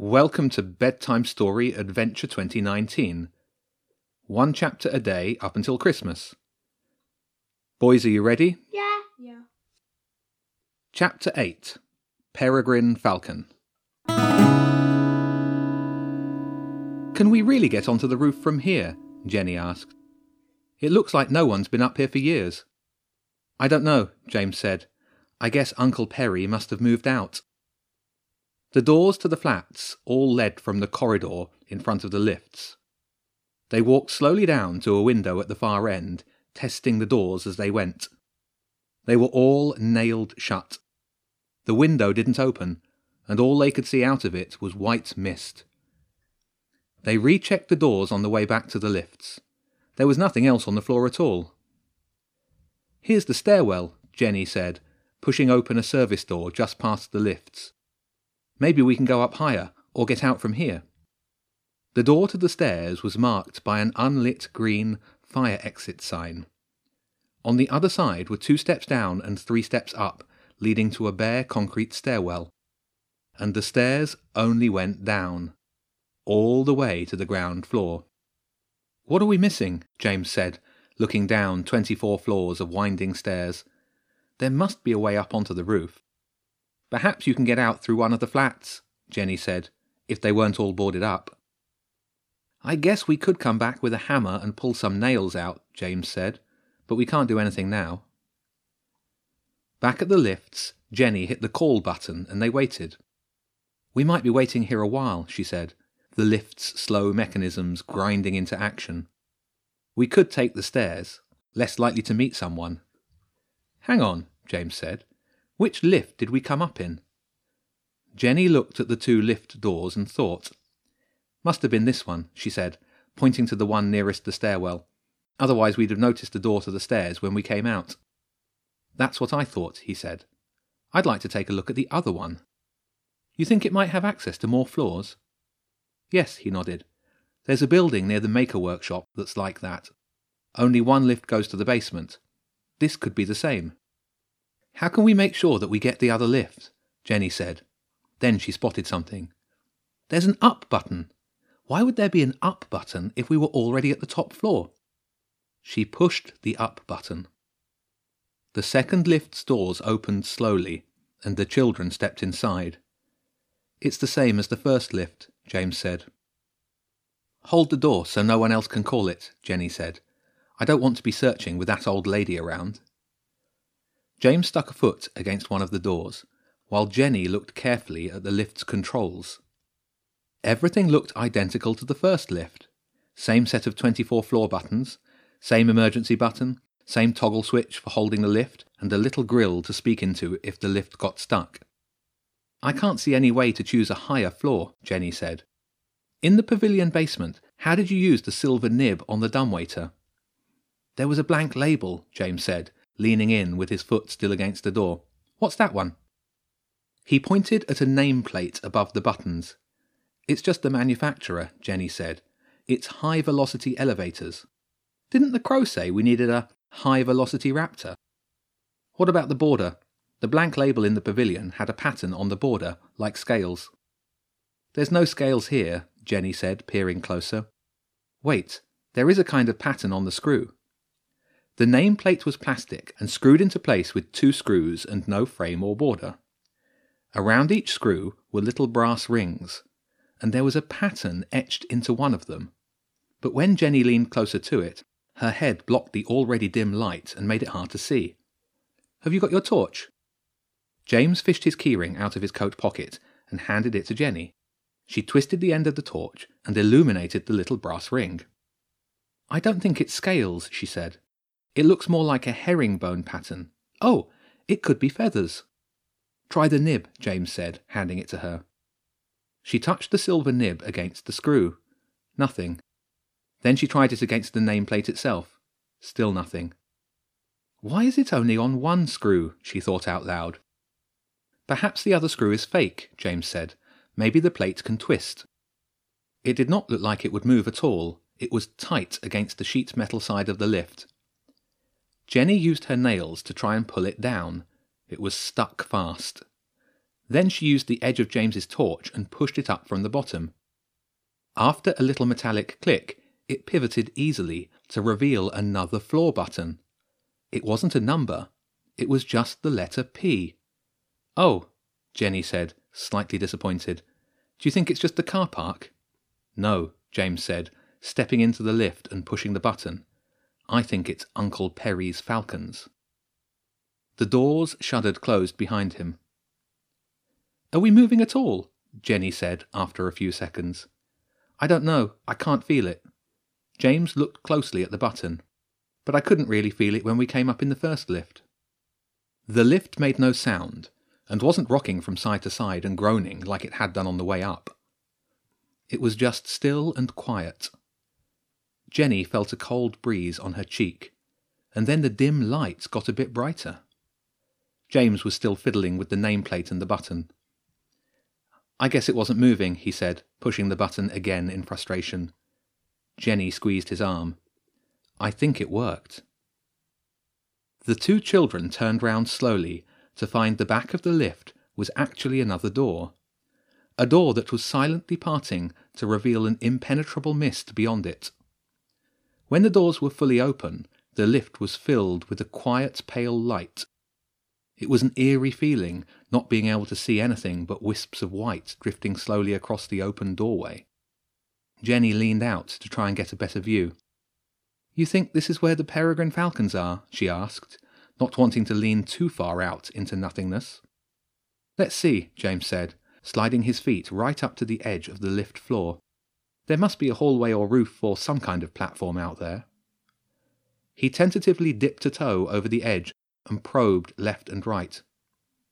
Welcome to Bedtime Story Adventure 2019. One chapter a day up until Christmas. Boys, are you ready? Yeah. Yeah. Chapter 8 Peregrine Falcon. Can we really get onto the roof from here? Jenny asked. It looks like no one's been up here for years. I don't know, James said. I guess Uncle Perry must have moved out. The doors to the flats all led from the corridor in front of the lifts. They walked slowly down to a window at the far end, testing the doors as they went. They were all nailed shut. The window didn't open, and all they could see out of it was white mist. They rechecked the doors on the way back to the lifts. There was nothing else on the floor at all. Here's the stairwell, Jenny said, pushing open a service door just past the lifts. Maybe we can go up higher, or get out from here. The door to the stairs was marked by an unlit green fire exit sign. On the other side were two steps down and three steps up, leading to a bare concrete stairwell. And the stairs only went down, all the way to the ground floor. What are we missing? James said, looking down twenty four floors of winding stairs. There must be a way up onto the roof. Perhaps you can get out through one of the flats, Jenny said, if they weren't all boarded up. I guess we could come back with a hammer and pull some nails out, James said, but we can't do anything now. Back at the lifts, Jenny hit the call button and they waited. We might be waiting here a while, she said, the lift's slow mechanisms grinding into action. We could take the stairs, less likely to meet someone. Hang on, James said. Which lift did we come up in? Jenny looked at the two lift doors and thought. Must have been this one, she said, pointing to the one nearest the stairwell. Otherwise, we'd have noticed the door to the stairs when we came out. That's what I thought, he said. I'd like to take a look at the other one. You think it might have access to more floors? Yes, he nodded. There's a building near the maker workshop that's like that. Only one lift goes to the basement. This could be the same. How can we make sure that we get the other lift? Jenny said. Then she spotted something. There's an up button. Why would there be an up button if we were already at the top floor? She pushed the up button. The second lift's doors opened slowly, and the children stepped inside. It's the same as the first lift, James said. Hold the door so no one else can call it, Jenny said. I don't want to be searching with that old lady around. James stuck a foot against one of the doors, while Jenny looked carefully at the lift's controls. Everything looked identical to the first lift. Same set of 24 floor buttons, same emergency button, same toggle switch for holding the lift, and a little grill to speak into if the lift got stuck. I can't see any way to choose a higher floor, Jenny said. In the pavilion basement, how did you use the silver nib on the dumbwaiter? There was a blank label, James said, leaning in with his foot still against the door. What's that one? He pointed at a nameplate above the buttons. It's just the manufacturer, Jenny said. It's high velocity elevators. Didn't the crow say we needed a high velocity raptor? What about the border? The blank label in the pavilion had a pattern on the border, like scales. There's no scales here, Jenny said, peering closer. Wait, there is a kind of pattern on the screw. The nameplate was plastic and screwed into place with two screws and no frame or border. Around each screw were little brass rings, and there was a pattern etched into one of them. But when Jenny leaned closer to it, her head blocked the already dim light and made it hard to see. Have you got your torch? James fished his keyring out of his coat pocket and handed it to Jenny. She twisted the end of the torch and illuminated the little brass ring. I don't think it's scales, she said. It looks more like a herringbone pattern. Oh, it could be feathers. Try the nib, James said, handing it to her. She touched the silver nib against the screw. Nothing. Then she tried it against the nameplate itself. Still nothing. Why is it only on one screw? she thought out loud. Perhaps the other screw is fake, James said. Maybe the plate can twist. It did not look like it would move at all. It was tight against the sheet metal side of the lift. Jenny used her nails to try and pull it down. It was stuck fast. Then she used the edge of James's torch and pushed it up from the bottom. After a little metallic click, it pivoted easily to reveal another floor button. It wasn't a number, it was just the letter P. Oh, Jenny said, slightly disappointed. Do you think it's just the car park? No, James said, stepping into the lift and pushing the button. I think it's Uncle Perry's falcons. The doors shuddered closed behind him. Are we moving at all? Jenny said after a few seconds. I don't know. I can't feel it. James looked closely at the button, but I couldn't really feel it when we came up in the first lift. The lift made no sound, and wasn't rocking from side to side and groaning like it had done on the way up. It was just still and quiet. Jenny felt a cold breeze on her cheek, and then the dim light got a bit brighter. James was still fiddling with the nameplate and the button. I guess it wasn't moving, he said, pushing the button again in frustration. Jenny squeezed his arm. I think it worked. The two children turned round slowly to find the back of the lift was actually another door. A door that was silently parting to reveal an impenetrable mist beyond it. When the doors were fully open, the lift was filled with a quiet pale light. It was an eerie feeling, not being able to see anything but wisps of white drifting slowly across the open doorway. Jenny leaned out to try and get a better view. You think this is where the peregrine falcons are? she asked, not wanting to lean too far out into nothingness. Let's see, James said, sliding his feet right up to the edge of the lift floor. There must be a hallway or roof or some kind of platform out there. He tentatively dipped a toe over the edge and probed left and right.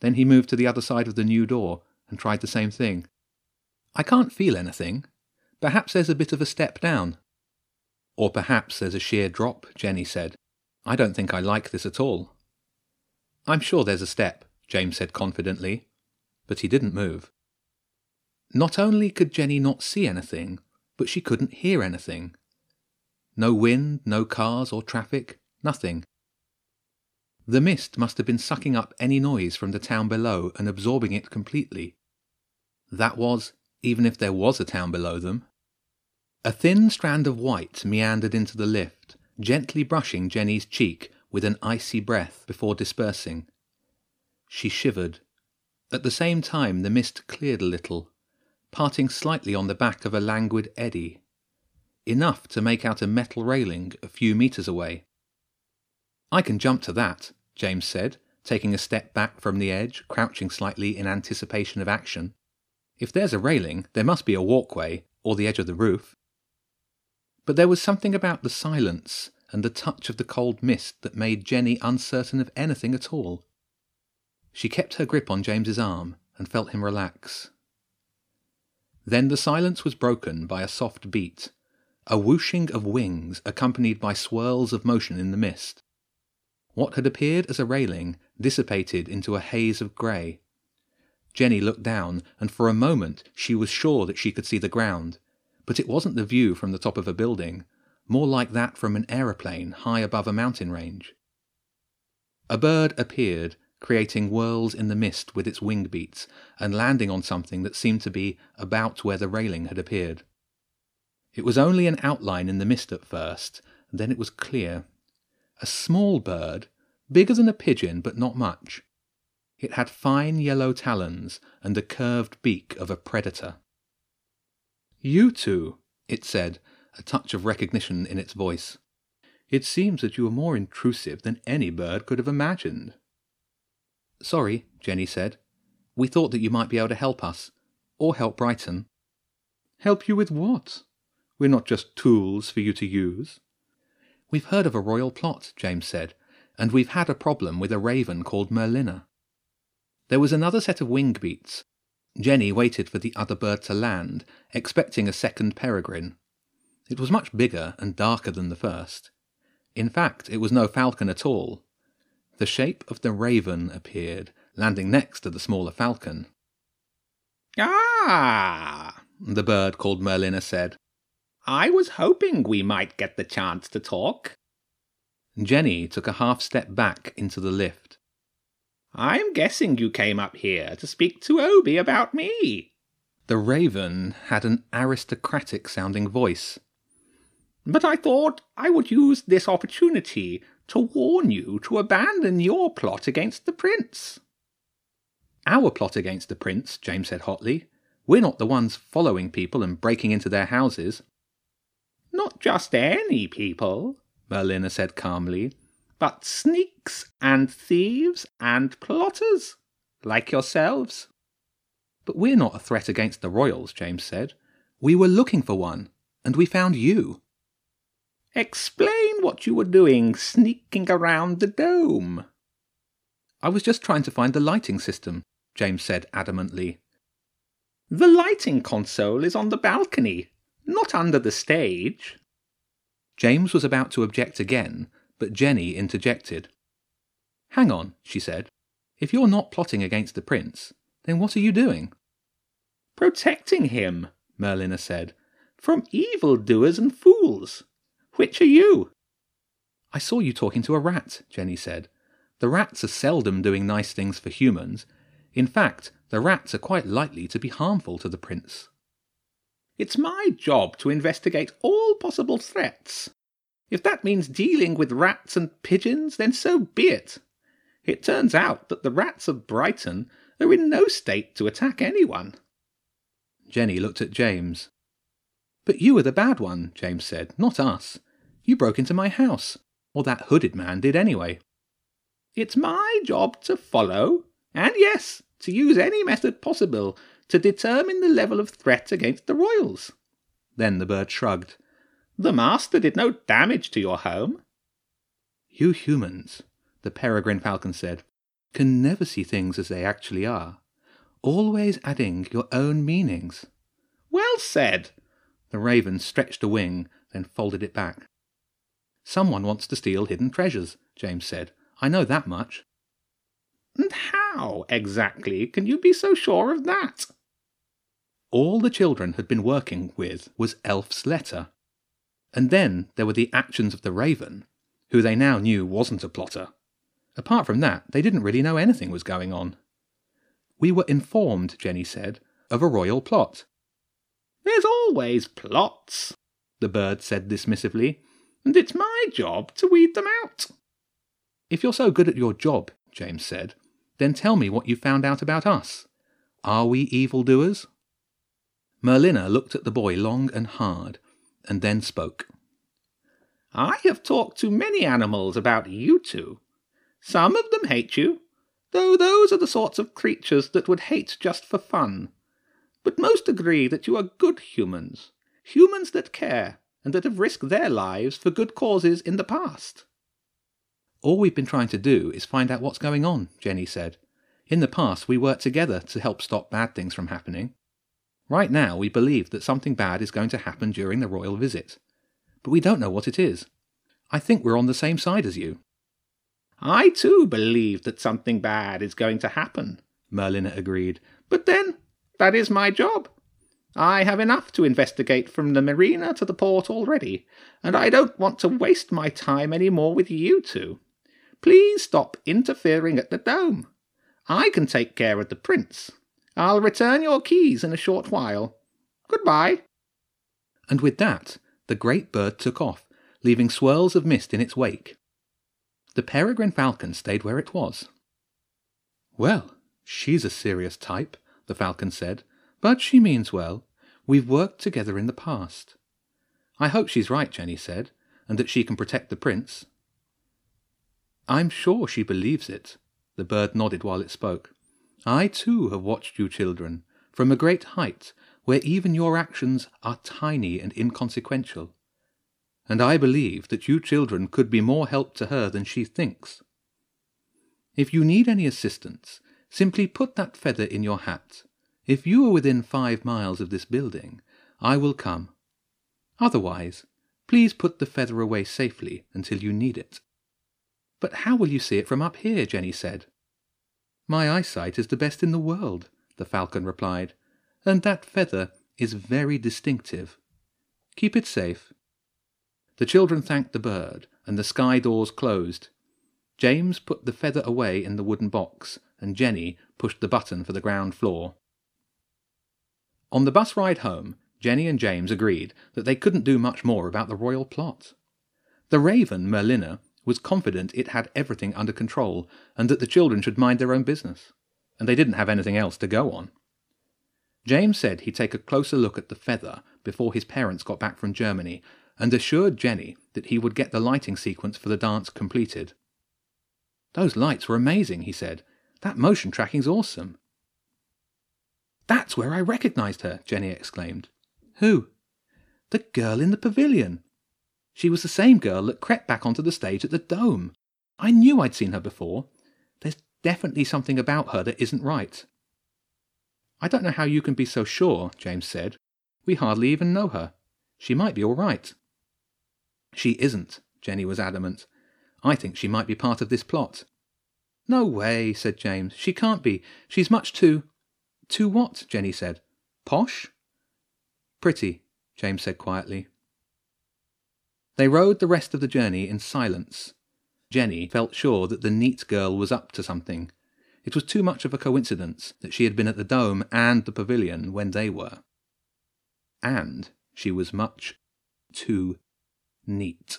Then he moved to the other side of the new door and tried the same thing. I can't feel anything. Perhaps there's a bit of a step down. Or perhaps there's a sheer drop, Jenny said. I don't think I like this at all. I'm sure there's a step, James said confidently, but he didn't move. Not only could Jenny not see anything, but she couldn't hear anything. No wind, no cars or traffic, nothing. The mist must have been sucking up any noise from the town below and absorbing it completely. That was, even if there was a town below them. A thin strand of white meandered into the lift, gently brushing Jenny's cheek with an icy breath before dispersing. She shivered. At the same time, the mist cleared a little, parting slightly on the back of a languid eddy, enough to make out a metal railing a few metres away. I can jump to that, James said, taking a step back from the edge, crouching slightly in anticipation of action. If there's a railing, there must be a walkway, or the edge of the roof. But there was something about the silence and the touch of the cold mist that made Jenny uncertain of anything at all. She kept her grip on James's arm and felt him relax. Then the silence was broken by a soft beat, a whooshing of wings accompanied by swirls of motion in the mist. What had appeared as a railing dissipated into a haze of grey. Jenny looked down, and for a moment she was sure that she could see the ground, but it wasn't the view from the top of a building, more like that from an aeroplane high above a mountain range. A bird appeared creating whirls in the mist with its wing beats, and landing on something that seemed to be about where the railing had appeared. It was only an outline in the mist at first, then it was clear. A small bird, bigger than a pigeon, but not much. It had fine yellow talons and the curved beak of a predator. You two, it said, a touch of recognition in its voice. It seems that you are more intrusive than any bird could have imagined. Sorry, Jenny said. We thought that you might be able to help us, or help Brighton. Help you with what? We're not just tools for you to use. We've heard of a royal plot, James said, and we've had a problem with a raven called Merlina. There was another set of wing beats. Jenny waited for the other bird to land, expecting a second peregrine. It was much bigger and darker than the first. In fact, it was no falcon at all, the shape of the raven appeared, landing next to the smaller falcon. Ah, the bird called Merlina said. I was hoping we might get the chance to talk. Jenny took a half step back into the lift. I'm guessing you came up here to speak to Obi about me. The raven had an aristocratic sounding voice. But I thought I would use this opportunity to warn you to abandon your plot against the prince. Our plot against the prince, James said hotly. We're not the ones following people and breaking into their houses. Not just any people, Merlina said calmly, but sneaks and thieves and plotters, like yourselves. But we're not a threat against the royals, James said. We were looking for one, and we found you. Explain what you were doing sneaking around the dome. I was just trying to find the lighting system, James said adamantly. The lighting console is on the balcony, not under the stage. James was about to object again, but Jenny interjected. Hang on, she said. If you're not plotting against the prince, then what are you doing? Protecting him, Merlina said, from evildoers and fools. Which are you? I saw you talking to a rat, Jenny said. The rats are seldom doing nice things for humans. In fact, the rats are quite likely to be harmful to the prince. It's my job to investigate all possible threats. If that means dealing with rats and pigeons, then so be it. It turns out that the rats of Brighton are in no state to attack anyone. Jenny looked at James. But you were the bad one, James said, not us. You broke into my house. Or that hooded man did anyway. It's my job to follow, and yes, to use any method possible to determine the level of threat against the royals. Then the bird shrugged. The master did no damage to your home. You humans, the peregrine falcon said, can never see things as they actually are, always adding your own meanings. Well said. The raven stretched a wing, then folded it back. Someone wants to steal hidden treasures, James said. I know that much. And how exactly can you be so sure of that? All the children had been working with was Elf's letter. And then there were the actions of the raven, who they now knew wasn't a plotter. Apart from that, they didn't really know anything was going on. We were informed, Jenny said, of a royal plot. There's always plots, the bird said dismissively, and it's my job to weed them out. If you're so good at your job, James said, then tell me what you found out about us. Are we evildoers? Merlina looked at the boy long and hard, and then spoke. I have talked to many animals about you two. Some of them hate you, though those are the sorts of creatures that would hate just for fun. But most agree that you are good humans, humans that care, and that have risked their lives for good causes in the past. All we've been trying to do is find out what's going on, Jenny said. In the past, we worked together to help stop bad things from happening. Right now, we believe that something bad is going to happen during the royal visit. But we don't know what it is. I think we're on the same side as you. I too believe that something bad is going to happen, Merlina agreed. But then, that is my job. I have enough to investigate from the marina to the port already, and I don't want to waste my time any more with you two. Please stop interfering at the dome. I can take care of the prince. I'll return your keys in a short while. Goodbye. And with that, the great bird took off, leaving swirls of mist in its wake. The peregrine falcon stayed where it was. Well, she's a serious type, the falcon said, but she means well. We've worked together in the past. I hope she's right, Jenny said, and that she can protect the prince. I'm sure she believes it. The bird nodded while it spoke. I too have watched you children, from a great height, where even your actions are tiny and inconsequential. And I believe that you children could be more help to her than she thinks. If you need any assistance, simply put that feather in your hat. If you are within five miles of this building, I will come. Otherwise, please put the feather away safely until you need it. But how will you see it from up here? Jenny said. My eyesight is the best in the world, the falcon replied, and that feather is very distinctive. Keep it safe. The children thanked the bird, and the sky doors closed. James put the feather away in the wooden box, and Jenny pushed the button for the ground floor. On the bus ride home, Jenny and James agreed that they couldn't do much more about the royal plot. The raven, Merlina, was confident it had everything under control and that the children should mind their own business, and they didn't have anything else to go on. James said he'd take a closer look at the feather before his parents got back from Germany and assured Jenny that he would get the lighting sequence for the dance completed. Those lights were amazing, he said. That motion tracking's awesome. That's where I recognized her, Jenny exclaimed. Who? The girl in the pavilion. She was the same girl that crept back onto the stage at the Dome. I knew I'd seen her before. There's definitely something about her that isn't right. I don't know how you can be so sure, James said. We hardly even know her. She might be all right. She isn't, Jenny was adamant. I think she might be part of this plot. No way, said James. She can't be. She's much too. Too what? Jenny said. Posh? Pretty, James said quietly. They rode the rest of the journey in silence. Jenny felt sure that the neat girl was up to something. It was too much of a coincidence that she had been at the Dome and the pavilion when they were. And she was much too neat.